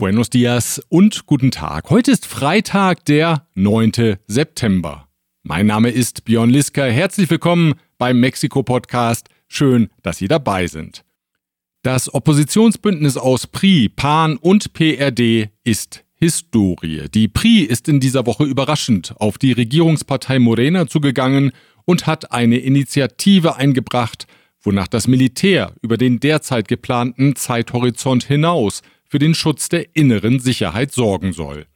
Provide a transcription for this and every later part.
Buenos dias und guten Tag. Heute ist Freitag, der 9. September. Mein Name ist Björn Liska. Herzlich willkommen beim Mexiko-Podcast. Schön, dass Sie dabei sind. Das Oppositionsbündnis aus PRI, PAN und PRD ist Historie. Die PRI ist in dieser Woche überraschend auf die Regierungspartei Morena zugegangen und hat eine Initiative eingebracht, wonach das Militär über den derzeit geplanten Zeithorizont hinaus für den Schutz der inneren Sicherheit sorgen soll.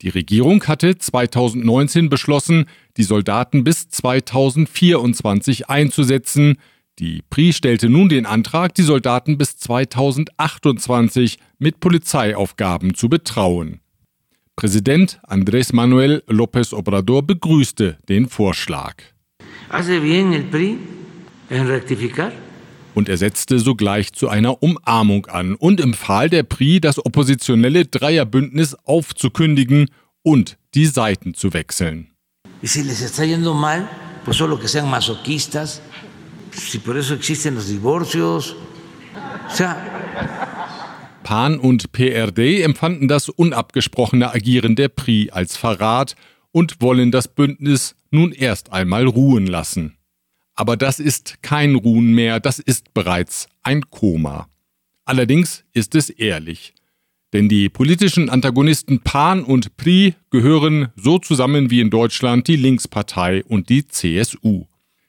Die Regierung hatte 2019 beschlossen, die Soldaten bis 2024 einzusetzen. Die PRI stellte nun den Antrag, die Soldaten bis 2028 mit Polizeiaufgaben zu betrauen. Präsident Andrés Manuel López Obrador begrüßte den Vorschlag. Hace bien el PRI en rectificar und er setzte sogleich zu einer Umarmung an und empfahl der PRI, das oppositionelle Dreierbündnis aufzukündigen und die Seiten zu wechseln. Y si les está yendo mal, pues solo que sean masoquistas, si por eso existen los divorcios. O sea, PAN und PRD empfanden das unabgesprochene Agieren der PRI als Verrat und wollen das Bündnis nun erst einmal ruhen lassen. Aber das ist kein Ruhen mehr, das ist bereits ein Koma. Allerdings ist es ehrlich. Denn die politischen Antagonisten PAN und PRI gehören so zusammen wie in Deutschland die Linkspartei und die CSU.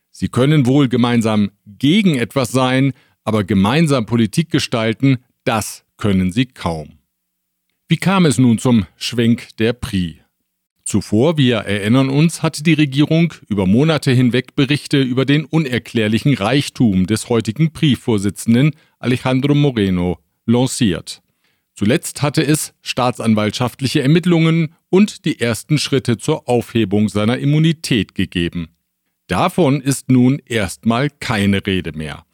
Sie können wohl gemeinsam gegen etwas sein, aber gemeinsam Politik gestalten, das können sie kaum. Wie kam es nun zum Schwenk der PRI? Zuvor, wir erinnern uns, hatte die Regierung über Monate hinweg Berichte über den unerklärlichen Reichtum des heutigen PRI-Vorsitzenden Alejandro Moreno lanciert. Zuletzt hatte es staatsanwaltschaftliche Ermittlungen und die ersten Schritte zur Aufhebung seiner Immunität gegeben. Davon ist nun erstmal keine Rede mehr.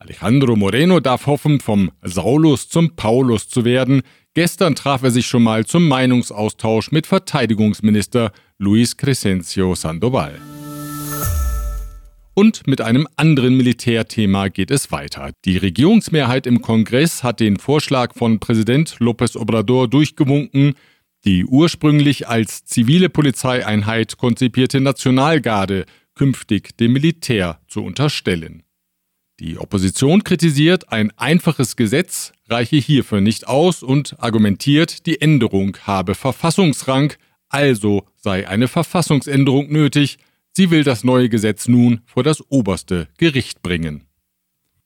Alejandro Moreno darf hoffen, vom Saulus zum Paulus zu werden, Gestern traf er sich schon mal zum Meinungsaustausch mit Verteidigungsminister Luis Crescencio Sandoval. Und mit einem anderen Militärthema geht es weiter. Die Regierungsmehrheit im Kongress hat den Vorschlag von Präsident López Obrador durchgewunken, die ursprünglich als zivile Polizeieinheit konzipierte Nationalgarde künftig dem Militär zu unterstellen. Die Opposition kritisiert, ein einfaches Gesetz reiche hierfür nicht aus und argumentiert, die Änderung habe Verfassungsrang, also sei eine Verfassungsänderung nötig, sie will das neue Gesetz nun vor das oberste Gericht bringen.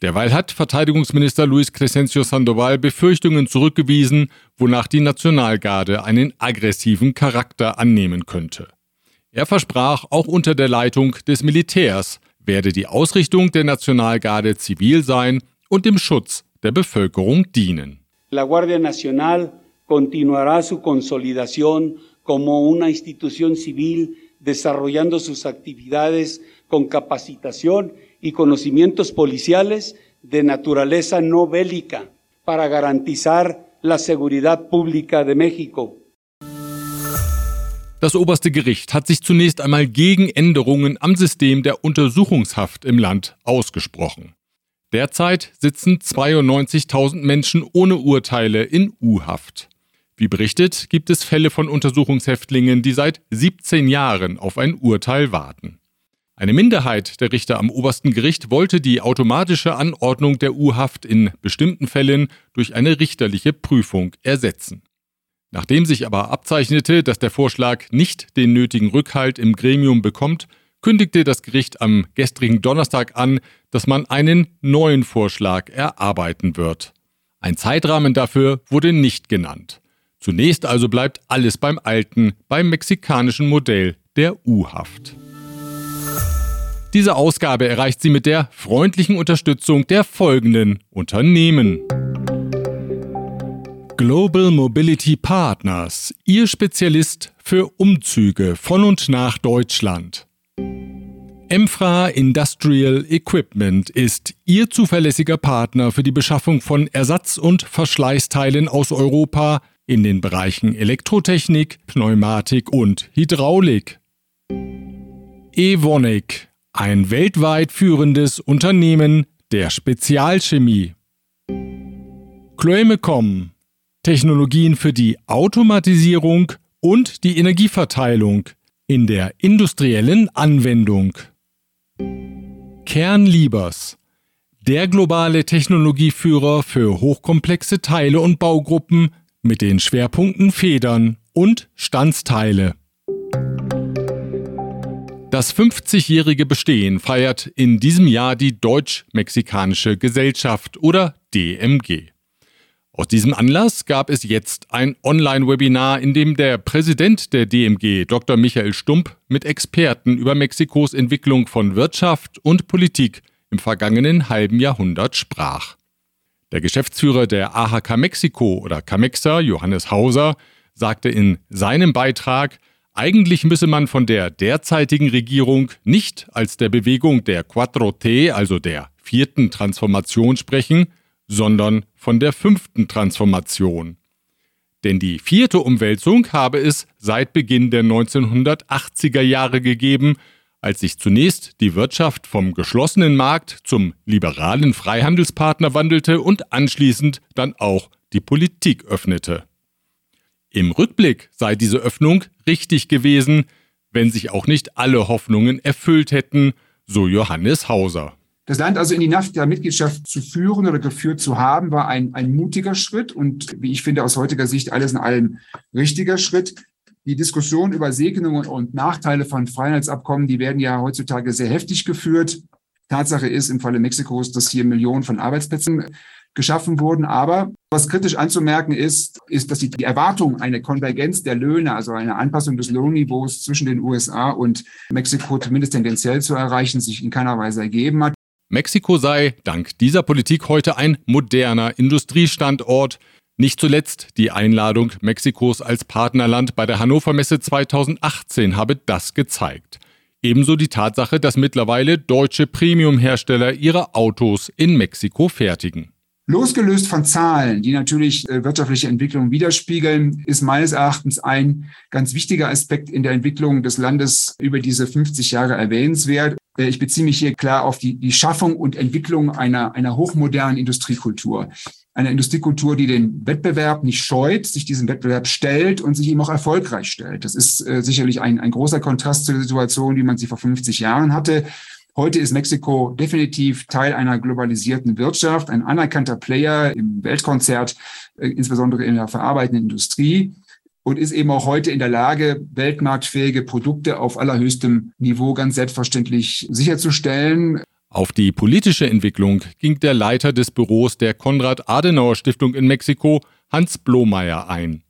Derweil hat Verteidigungsminister Luis Crescencio Sandoval Befürchtungen zurückgewiesen, wonach die Nationalgarde einen aggressiven Charakter annehmen könnte. Er versprach, auch unter der Leitung des Militärs werde die Ausrichtung der Nationalgarde zivil sein und dem Schutz der Bevölkerung dienen. La Guardia Nacional continuará su consolidación como una institución civil desarrollando sus actividades con capacitación y conocimientos policiales de naturaleza no bélica para garantizar la seguridad pública de México. Das oberste Gericht hat sich zunächst einmal gegen Änderungen am System der Untersuchungshaft im Land ausgesprochen. Derzeit sitzen 92.000 Menschen ohne Urteile in U-Haft. Wie berichtet, gibt es Fälle von Untersuchungshäftlingen, die seit 17 Jahren auf ein Urteil warten. Eine Minderheit der Richter am obersten Gericht wollte die automatische Anordnung der U-Haft in bestimmten Fällen durch eine richterliche Prüfung ersetzen. Nachdem sich aber abzeichnete, dass der Vorschlag nicht den nötigen Rückhalt im Gremium bekommt, kündigte das Gericht am gestrigen Donnerstag an, dass man einen neuen Vorschlag erarbeiten wird. Ein Zeitrahmen dafür wurde nicht genannt. Zunächst also bleibt alles beim alten, beim mexikanischen Modell der U-Haft. Diese Ausgabe erreicht sie mit der freundlichen Unterstützung der folgenden Unternehmen. Global Mobility Partners, Ihr Spezialist für Umzüge von und nach Deutschland. Emfra Industrial Equipment ist Ihr zuverlässiger Partner für die Beschaffung von Ersatz- und Verschleißteilen aus Europa in den Bereichen Elektrotechnik, Pneumatik und Hydraulik. Evonik, ein weltweit führendes Unternehmen der Spezialchemie. Chloemecom, Technologien für die Automatisierung und die Energieverteilung in der industriellen Anwendung. Kernliebers, der globale Technologieführer für hochkomplexe Teile und Baugruppen mit den Schwerpunkten Federn und Standsteile. Das 50-jährige Bestehen feiert in diesem Jahr die Deutsch-Mexikanische Gesellschaft oder DMG. Aus diesem Anlass gab es jetzt ein Online-Webinar, in dem der Präsident der DMG, Dr. Michael Stump, mit Experten über Mexikos Entwicklung von Wirtschaft und Politik im vergangenen halben Jahrhundert sprach. Der Geschäftsführer der AHK Mexiko oder Camexa, Johannes Hauser, sagte in seinem Beitrag, eigentlich müsse man von der derzeitigen Regierung nicht als der Bewegung der Cuatro T, also der vierten Transformation sprechen, sondern von der fünften Transformation. Denn die vierte Umwälzung habe es seit Beginn der 1980er Jahre gegeben, als sich zunächst die Wirtschaft vom geschlossenen Markt zum liberalen Freihandelspartner wandelte und anschließend dann auch die Politik öffnete. Im Rückblick sei diese Öffnung richtig gewesen, wenn sich auch nicht alle Hoffnungen erfüllt hätten, so Johannes Hauser. Das Land also in die NAFTA-Mitgliedschaft zu führen oder geführt zu haben, war ein, ein mutiger Schritt und wie ich finde aus heutiger Sicht alles in allem richtiger Schritt. Die Diskussion über Segnungen und Nachteile von Freiheitsabkommen, die werden ja heutzutage sehr heftig geführt. Tatsache ist im Falle Mexikos, dass hier Millionen von Arbeitsplätzen geschaffen wurden. Aber was kritisch anzumerken ist, ist, dass die Erwartung, eine Konvergenz der Löhne, also eine Anpassung des Lohnniveaus zwischen den USA und Mexiko zumindest tendenziell zu erreichen, sich in keiner Weise ergeben hat. Mexiko sei dank dieser Politik heute ein moderner Industriestandort. Nicht zuletzt die Einladung Mexikos als Partnerland bei der Hannover Messe 2018 habe das gezeigt. Ebenso die Tatsache, dass mittlerweile deutsche Premiumhersteller ihre Autos in Mexiko fertigen. Losgelöst von Zahlen, die natürlich äh, wirtschaftliche Entwicklung widerspiegeln, ist meines Erachtens ein ganz wichtiger Aspekt in der Entwicklung des Landes über diese 50 Jahre erwähnenswert. Äh, ich beziehe mich hier klar auf die, die Schaffung und Entwicklung einer, einer hochmodernen Industriekultur. Eine Industriekultur, die den Wettbewerb nicht scheut, sich diesem Wettbewerb stellt und sich ihm auch erfolgreich stellt. Das ist äh, sicherlich ein, ein großer Kontrast zu der Situation, wie man sie vor 50 Jahren hatte. Heute ist Mexiko definitiv Teil einer globalisierten Wirtschaft, ein anerkannter Player im Weltkonzert, äh, insbesondere in der verarbeitenden Industrie und ist eben auch heute in der Lage, weltmarktfähige Produkte auf allerhöchstem Niveau ganz selbstverständlich sicherzustellen. Auf die politische Entwicklung ging der Leiter des Büros der Konrad-Adenauer-Stiftung in Mexiko, Hans Blomeyer, ein.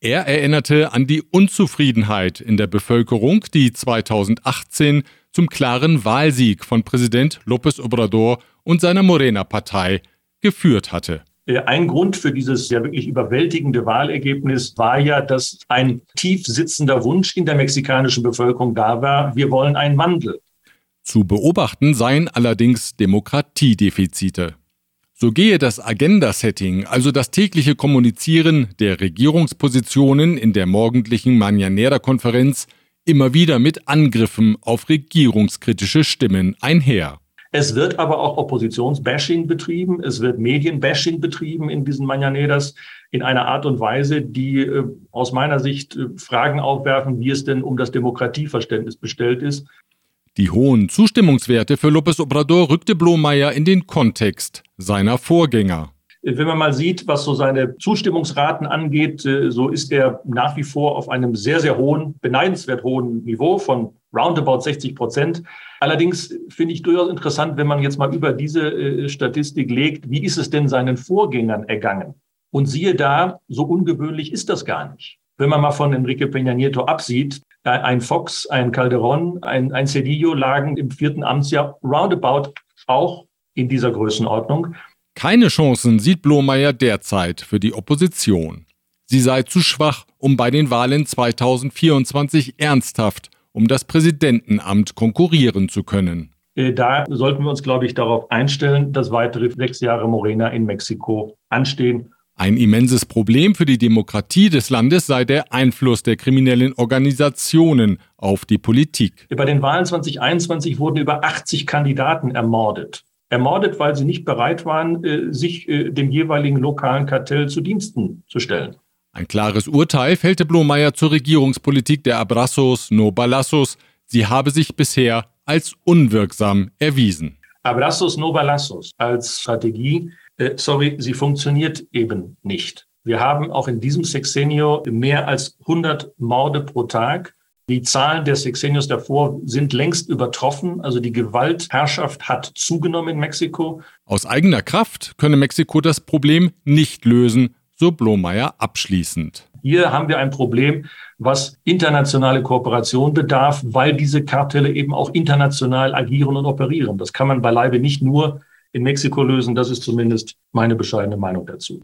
Er erinnerte an die Unzufriedenheit in der Bevölkerung, die 2018 zum klaren Wahlsieg von Präsident López Obrador und seiner Morena-Partei geführt hatte. Äh, ein Grund für dieses ja wirklich überwältigende Wahlergebnis war ja, dass ein tief sitzender Wunsch in der mexikanischen Bevölkerung da war, wir wollen einen Wandel. Zu beobachten seien allerdings Demokratiedefizite. So gehe das Agenda-Setting, also das tägliche Kommunizieren der Regierungspositionen in der morgendlichen Mañanera-Konferenz, immer wieder mit Angriffen auf regierungskritische Stimmen einher. Es wird aber auch Oppositionsbashing betrieben, es wird Medienbashing betrieben in diesen Mañaneras in einer Art und Weise, die äh, aus meiner Sicht äh, Fragen aufwerfen, wie es denn um das Demokratieverständnis bestellt ist. Die hohen Zustimmungswerte für López Obrador rückte Blomeyer in den Kontext seiner Vorgänger. Wenn man mal sieht, was so seine Zustimmungsraten angeht, äh, so ist er nach wie vor auf einem sehr, sehr hohen, beneidenswert hohen Niveau von roundabout 60 Prozent. Allerdings finde ich durchaus interessant, wenn man jetzt mal über diese äh, Statistik legt, wie ist es denn seinen Vorgängern ergangen? Und siehe da, so ungewöhnlich ist das gar nicht. Wenn man mal von Enrique Peña Nieto absieht, äh, ein Fox, ein Calderon, ein, ein Cedillo lagen im vierten Amtsjahr roundabout auch in dieser Größenordnung. Keine Chancen sieht Blomeyer derzeit für die Opposition. Sie sei zu schwach, um bei den Wahlen 2024 ernsthaft um das Präsidentenamt konkurrieren zu können. Äh, da sollten wir uns, glaube ich, darauf einstellen, dass weitere sechs Jahre Morena in Mexiko anstehen. Ein immenses Problem für die Demokratie des Landes sei der Einfluss der kriminellen Organisationen auf die Politik. Bei den Wahlen 2021 wurden über 80 Kandidaten ermordet. ermordet, weil sie nicht bereit waren, äh, sich äh, dem jeweiligen lokalen Kartell zu Diensten zu stellen. Ein klares Urteil fällte Blomeyer zur Regierungspolitik der Abrazos no Balazos. Sie habe sich bisher als unwirksam erwiesen. Abrazos no Balazos als Strategie, äh, sorry, sie funktioniert eben nicht. Wir haben auch in diesem Sexenio mehr als 100 Morde pro Tag. Die Zahlen der Sexenios davor sind längst übertroffen. Also die Gewaltherrschaft hat zugenommen in Mexiko. Aus eigener Kraft könne Mexiko das Problem nicht lösen, so Blomeyer abschließend. Hier haben wir ein Problem, was internationale Kooperation bedarf, weil diese Kartelle eben auch international agieren und operieren. Das kann man beileibe nicht nur in Mexiko lösen. Das ist zumindest meine bescheidene Meinung dazu.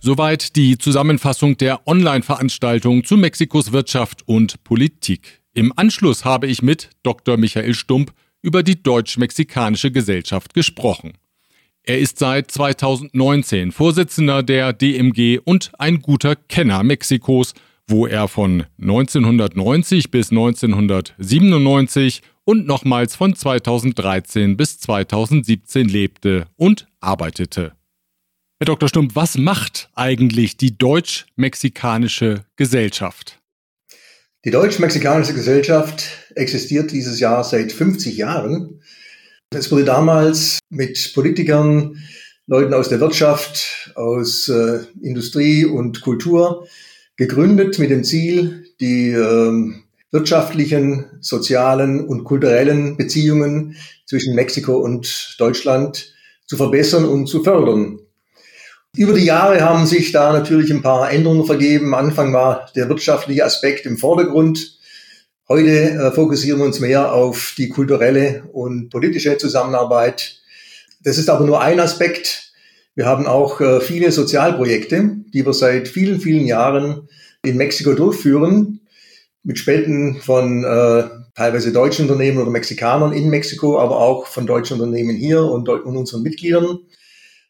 Soweit die Zusammenfassung der Online-Veranstaltung zu Mexikos Wirtschaft und Politik. Im Anschluss habe ich mit Dr. Michael Stump über die deutsch-mexikanische Gesellschaft gesprochen. Er ist seit 2019 Vorsitzender der DMG und ein guter Kenner Mexikos, wo er von 1990 bis 1997 und nochmals von 2013 bis 2017 lebte und arbeitete. Herr Dr. Stump, was macht eigentlich die deutsch-mexikanische Gesellschaft? Die deutsch-mexikanische Gesellschaft existiert dieses Jahr seit 50 Jahren. Es wurde damals mit Politikern, Leuten aus der Wirtschaft, aus äh, Industrie und Kultur gegründet mit dem Ziel, die äh, wirtschaftlichen, sozialen und kulturellen Beziehungen zwischen Mexiko und Deutschland zu verbessern und zu fördern. Über die Jahre haben sich da natürlich ein paar Änderungen vergeben. Am Anfang war der wirtschaftliche Aspekt im Vordergrund. Heute äh, fokussieren wir uns mehr auf die kulturelle und politische Zusammenarbeit. Das ist aber nur ein Aspekt. Wir haben auch äh, viele Sozialprojekte, die wir seit vielen, vielen Jahren in Mexiko durchführen, mit Spenden von äh, teilweise deutschen Unternehmen oder Mexikanern in Mexiko, aber auch von deutschen Unternehmen hier und, und unseren Mitgliedern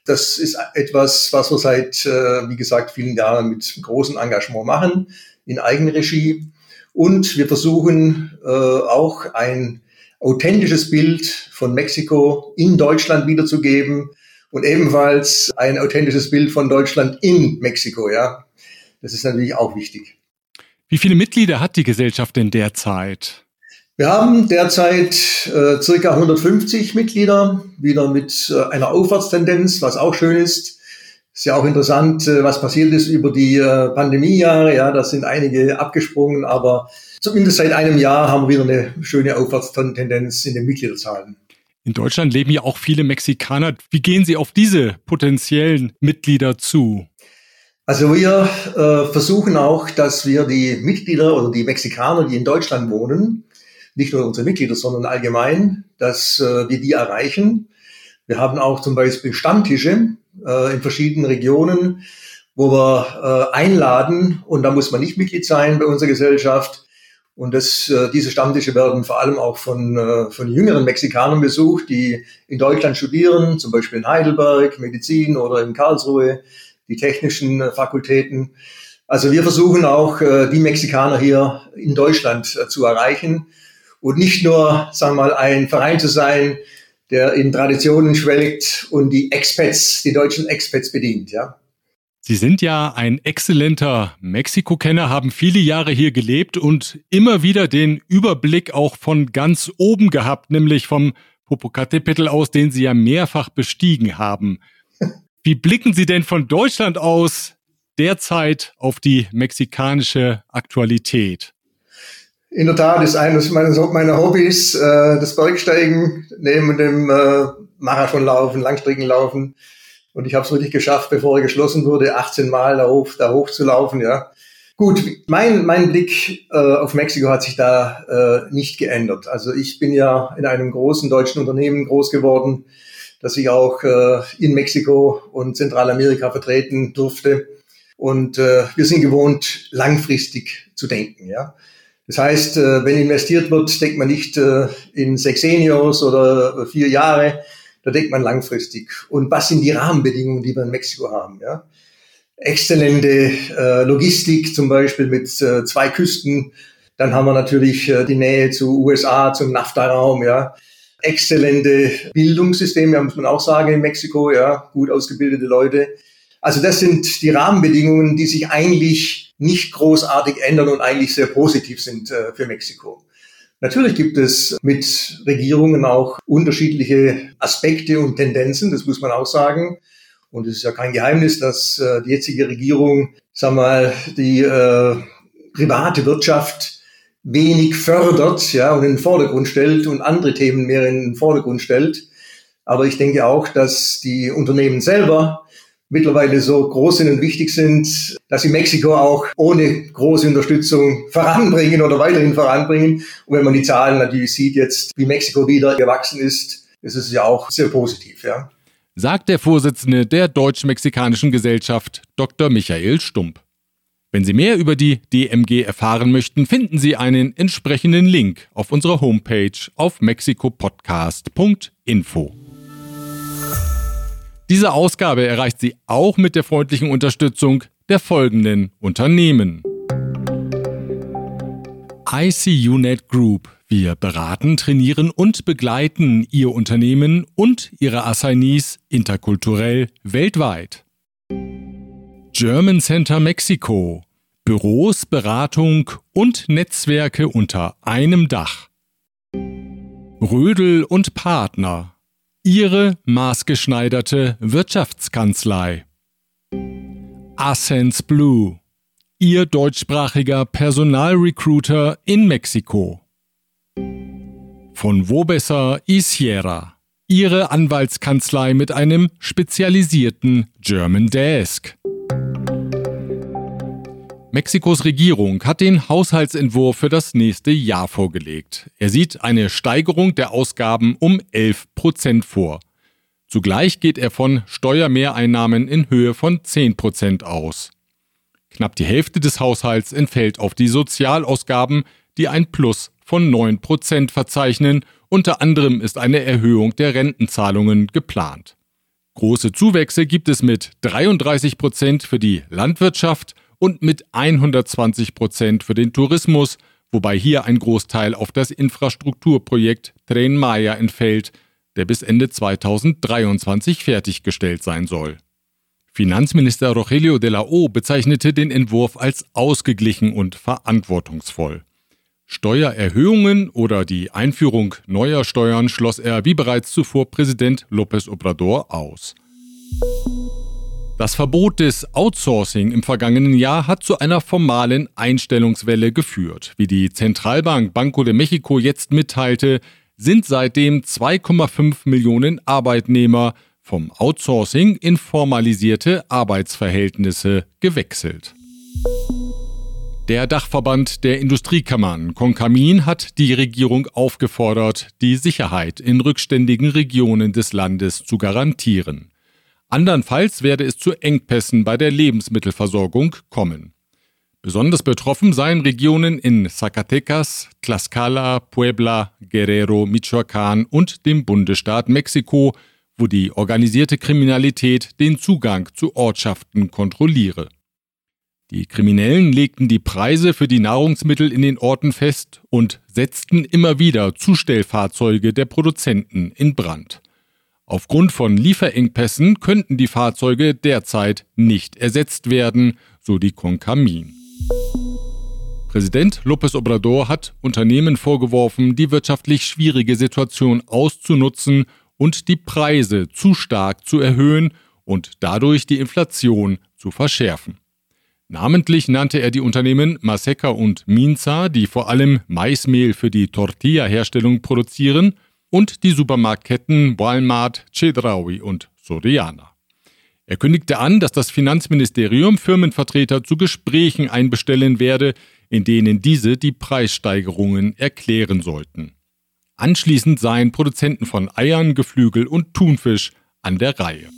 das ist etwas, was wir seit, äh, wie gesagt, vielen Jahren mit großem Engagement machen, in Eigenregie. Und wir versuchen äh, auch ein authentisches Bild von Mexiko in Deutschland wiederzugeben und ebenfalls ein authentisches Bild von Deutschland in Mexiko, ja. Das ist natürlich auch wichtig. Wie viele Mitglieder hat die Gesellschaft denn derzeit? Wir haben derzeit äh, circa 150 Mitglieder, wieder mit äh, einer Aufwärtstendenz, was auch schön ist. Ist ja auch interessant, äh, was passiert ist über die äh, Pandemiejahre. Ja, da sind einige abgesprungen, aber zumindest seit einem Jahr haben wir wieder eine schöne Aufwärtstendenz in den Mitgliederzahlen. In Deutschland leben ja auch viele Mexikaner. Wie gehen Sie auf diese potenziellen Mitglieder zu? Also wir äh, versuchen auch, dass wir die Mitglieder oder die Mexikaner, die in Deutschland wohnen, nicht nur unsere Mitglieder, sondern allgemein, dass äh, wir die erreichen. Wir haben auch zum Beispiel Stammtische äh, in verschiedenen Regionen, wo wir äh, einladen und da muss man nicht Mitglied sein bei unserer Gesellschaft. Und das, äh, diese Stammtische werden vor allem auch von, äh, von jüngeren Mexikanern besucht, die in Deutschland studieren, zum Beispiel in Heidelberg, Medizin oder in Karlsruhe, die technischen äh, Fakultäten. Also wir versuchen auch, äh, die Mexikaner hier in Deutschland äh, zu erreichen und nicht nur, sagen wir mal, ein Verein zu sein, der in Traditionen schwelgt und die Expats, die deutschen Expats bedient, ja. Sie sind ja ein exzellenter Mexiko-Kenner, haben viele Jahre hier gelebt und immer wieder den Überblick auch von ganz oben gehabt, nämlich vom Popocatépetl aus, den Sie ja mehrfach bestiegen haben. Wie blicken Sie denn von Deutschland aus derzeit auf die mexikanische Aktualität? In der Tat ist eines meiner, Hobbys äh, das Bergsteigen neben dem äh, Marathonlaufen, Langstreckenlaufen. Und ich habe es wirklich geschafft, bevor er geschlossen wurde, 18 Mal da hoch, da hoch zu laufen. Ja. Gut, mein, mein Blick äh, auf Mexiko hat sich da äh, nicht geändert. Also ich bin ja in einem großen deutschen Unternehmen groß geworden, das ich auch äh, in Mexiko und Zentralamerika vertreten durfte. Und äh, wir sind gewohnt, langfristig zu denken. Ja. Das heißt, äh, wenn investiert wird, denkt man nicht äh, in Sexenios oder vier Jahre, da denkt man langfristig. Und was sind die Rahmenbedingungen, die wir in Mexiko haben? Ja? Exzellente äh, Logistik, zum Beispiel mit zwei Küsten. Dann haben wir natürlich die Nähe zu USA, zum NAFTA-Raum. Ja? exzellente Bildungssysteme, muss man auch sagen, in Mexiko, ja, gut ausgebildete Leute. Also das sind die Rahmenbedingungen, die sich eigentlich nicht großartig ändern und eigentlich sehr positiv sind äh, für Mexiko. Natürlich gibt es mit Regierungen auch unterschiedliche Aspekte und Tendenzen, das muss man auch sagen. Und es ist ja kein Geheimnis, dass äh, die jetzige Regierung, sag mal, die äh, private Wirtschaft wenig fördert, ja, und in den Vordergrund stellt und andere Themen mehr in den Vordergrund stellt. Aber ich denke auch, dass die Unternehmen selber mittlerweile so groß sind und wichtig sind, dass sie Mexiko auch ohne große Unterstützung voranbringen oder weiterhin voranbringen. Und wenn man die Zahlen natürlich sieht jetzt, wie Mexiko wieder gewachsen ist, ist es ja auch sehr positiv, ja. Sagt der Vorsitzende der Deutsch-Mexikanischen Gesellschaft, Dr. Michael Stump. Wenn Sie mehr über die DMG erfahren möchten, finden Sie einen entsprechenden Link auf unserer Homepage auf mexikopodcast.info. Diese Ausgabe erreicht Sie auch mit der freundlichen Unterstützung der folgenden Unternehmen. ICUNet Group. Wir beraten, trainieren und begleiten Ihr Unternehmen und Ihre Assignees interkulturell weltweit. German Center Mexiko. Büros, Beratung und Netzwerke unter einem Dach. Rödel und Partner. Ihre maßgeschneiderte Wirtschaftskanzlei. Ascens Blue. Ihr deutschsprachiger Personalrecruiter in Mexiko. Von Wobesser Isiera. Ihre Anwaltskanzlei mit einem spezialisierten German Desk. Mexikos Regierung hat den Haushaltsentwurf für das nächste Jahr vorgelegt. Er sieht eine Steigerung der Ausgaben um 11 Prozent vor. Zugleich geht er von Steuermehreinnahmen in Höhe von 10 Prozent aus. Knapp die Hälfte des Haushalts entfällt auf die Sozialausgaben, die ein Plus von 9 Prozent verzeichnen. Unter anderem ist eine Erhöhung der Rentenzahlungen geplant. Große Zuwächse gibt es mit 33 Prozent für die Landwirtschaft und mit 120 Prozent für den Tourismus, wobei hier ein Großteil auf das Infrastrukturprojekt Tren Maya entfällt, der bis Ende 2023 fertiggestellt sein soll. Finanzminister Rogelio de la O bezeichnete den Entwurf als ausgeglichen und verantwortungsvoll. Steuererhöhungen oder die Einführung neuer Steuern schloss er wie bereits zuvor Präsident López Obrador aus. Das Verbot des Outsourcing im vergangenen Jahr hat zu einer formalen Einstellungswelle geführt. Wie die Zentralbank Banco de Mexico jetzt mitteilte, sind seitdem 2,5 Millionen Arbeitnehmer vom Outsourcing in formalisierte Arbeitsverhältnisse gewechselt. Der Dachverband der Industriekammern Concamin hat die Regierung aufgefordert, die Sicherheit in rückständigen Regionen des Landes zu garantieren. Andernfalls werde es zu Engpässen bei der Lebensmittelversorgung kommen. Besonders betroffen seien Regionen in Zacatecas, Tlaxcala, Puebla, Guerrero, Michoacán und dem Bundesstaat Mexiko, wo die organisierte Kriminalität den Zugang zu Ortschaften kontrolliere. Die Kriminellen legten die Preise für die Nahrungsmittel in den Orten fest und setzten immer wieder Zustellfahrzeuge der Produzenten in Brand. Aufgrund von Lieferengpässen könnten die Fahrzeuge derzeit nicht ersetzt werden, so die Concamin. Präsident López Obrador hat Unternehmen vorgeworfen, die wirtschaftlich schwierige Situation auszunutzen und die Preise zu stark zu erhöhen und dadurch die Inflation zu verschärfen. Namentlich nannte er die Unternehmen Maseca und Minza, die vor allem Maismehl für die Tortilla-Herstellung produzieren, und die Supermarktketten Walmart, Chedraui und Soriana. Er kündigte an, dass das Finanzministerium Firmenvertreter zu Gesprächen einbestellen werde, in denen diese die Preissteigerungen erklären sollten. Anschließend seien Produzenten von Eiern, Geflügel und Thunfisch an der Reihe.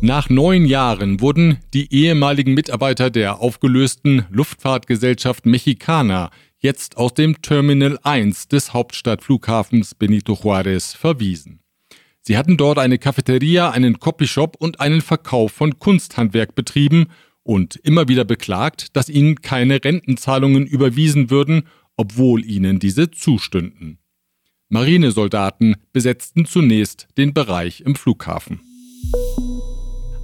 Nach neun Jahren wurden die ehemaligen Mitarbeiter der aufgelösten Luftfahrtgesellschaft Mexicana jetzt aus dem Terminal 1 des Hauptstadtflughafens Benito Juárez verwiesen. Sie hatten dort eine Cafeteria, einen Copyshop und einen Verkauf von Kunsthandwerk betrieben und immer wieder beklagt, dass ihnen keine Rentenzahlungen überwiesen würden, obwohl ihnen diese zustünden. Marinesoldaten besetzten zunächst den Bereich im Flughafen.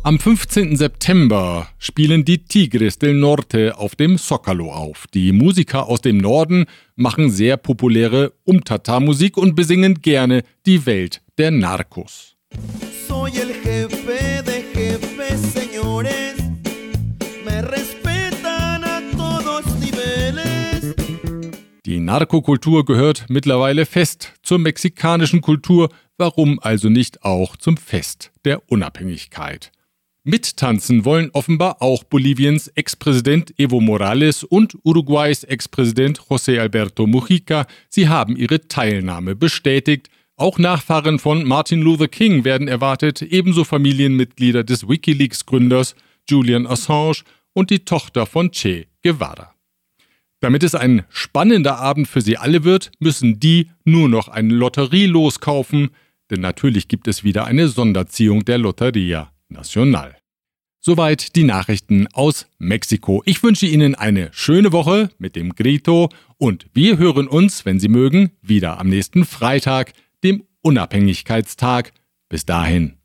Am 15. September spielen die Tigres del Norte auf dem Zocalo auf. Die Musiker aus dem Norden machen sehr populäre Umtata-Musik und besingen gerne die Welt der Narcos. Soy el jefe de jefes, señores. Me respetan a todos niveles. Die Narkokultur gehört mittlerweile fest zur mexikanischen Kultur, warum also nicht auch zum Fest der Unabhängigkeit? Mittanzen wollen offenbar auch Boliviens Ex-Präsident Evo Morales und Uruguays Ex-Präsident José Alberto Mujica. Sie haben ihre Teilnahme bestätigt. Auch Nachfahren von Martin Luther King werden erwartet, ebenso Familienmitglieder des Wikileaks-Gründers Julian Assange und die Tochter von Che Guevara. Damit es ein spannender Abend für sie alle wird, müssen die nur noch eine Lotterie loskaufen, denn natürlich gibt es wieder eine Sonderziehung der Lotteria Nacional. Soweit die Nachrichten aus Mexiko. Ich wünsche Ihnen eine schöne Woche mit dem Grito und wir hören uns, wenn Sie mögen, wieder am nächsten Freitag, dem Unabhängigkeitstag. Bis dahin.